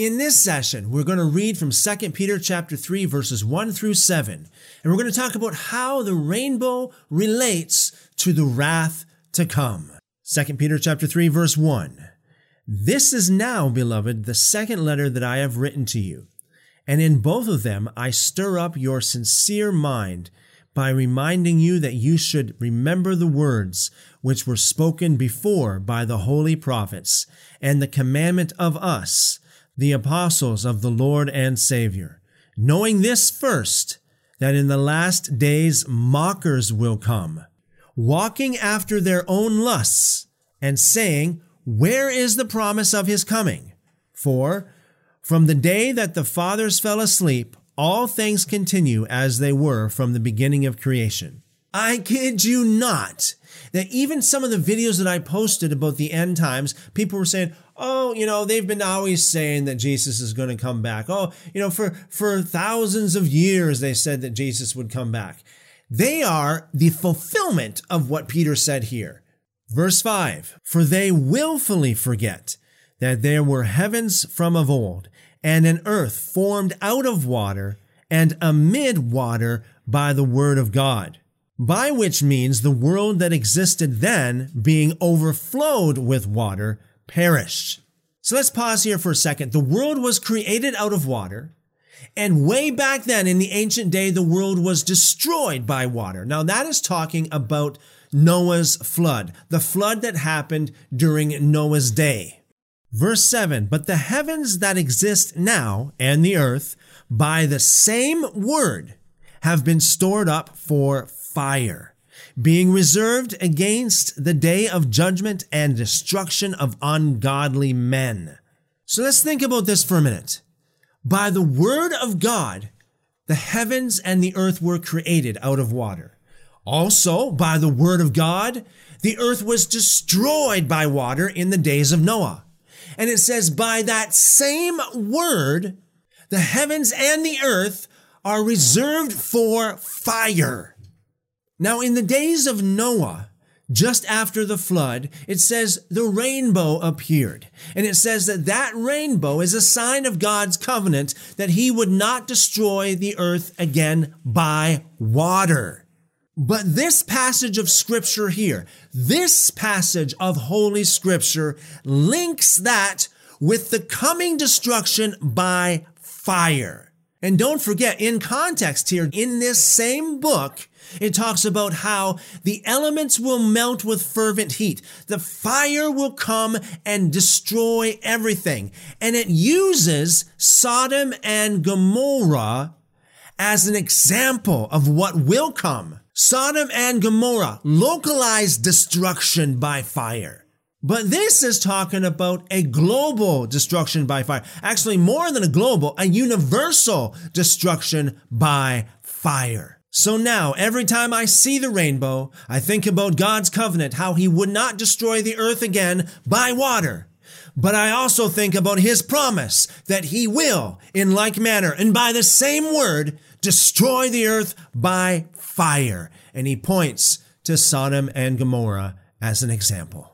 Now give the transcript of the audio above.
In this session, we're going to read from 2 Peter chapter 3 verses 1 through 7, and we're going to talk about how the rainbow relates to the wrath to come. 2 Peter chapter 3 verse 1. This is now, beloved, the second letter that I have written to you. And in both of them I stir up your sincere mind by reminding you that you should remember the words which were spoken before by the holy prophets and the commandment of us the apostles of the Lord and Savior, knowing this first, that in the last days mockers will come, walking after their own lusts, and saying, Where is the promise of his coming? For from the day that the fathers fell asleep, all things continue as they were from the beginning of creation. I kid you not that even some of the videos that I posted about the end times, people were saying, oh, you know, they've been always saying that Jesus is going to come back. Oh, you know, for, for thousands of years, they said that Jesus would come back. They are the fulfillment of what Peter said here. Verse 5 For they willfully forget that there were heavens from of old, and an earth formed out of water, and amid water by the word of God. By which means the world that existed then, being overflowed with water, perished. So let's pause here for a second. The world was created out of water. And way back then in the ancient day, the world was destroyed by water. Now that is talking about Noah's flood, the flood that happened during Noah's day. Verse 7 But the heavens that exist now and the earth by the same word have been stored up for fire being reserved against the day of judgment and destruction of ungodly men. So let's think about this for a minute. By the word of God, the heavens and the earth were created out of water. Also, by the word of God, the earth was destroyed by water in the days of Noah. And it says, by that same word, the heavens and the earth are reserved for fire. Now, in the days of Noah, just after the flood, it says the rainbow appeared. And it says that that rainbow is a sign of God's covenant that he would not destroy the earth again by water. But this passage of scripture here, this passage of holy scripture links that with the coming destruction by fire. And don't forget, in context here, in this same book, it talks about how the elements will melt with fervent heat. The fire will come and destroy everything. And it uses Sodom and Gomorrah as an example of what will come. Sodom and Gomorrah, localized destruction by fire. But this is talking about a global destruction by fire. Actually, more than a global, a universal destruction by fire. So now, every time I see the rainbow, I think about God's covenant, how he would not destroy the earth again by water. But I also think about his promise that he will, in like manner, and by the same word, destroy the earth by fire. And he points to Sodom and Gomorrah as an example.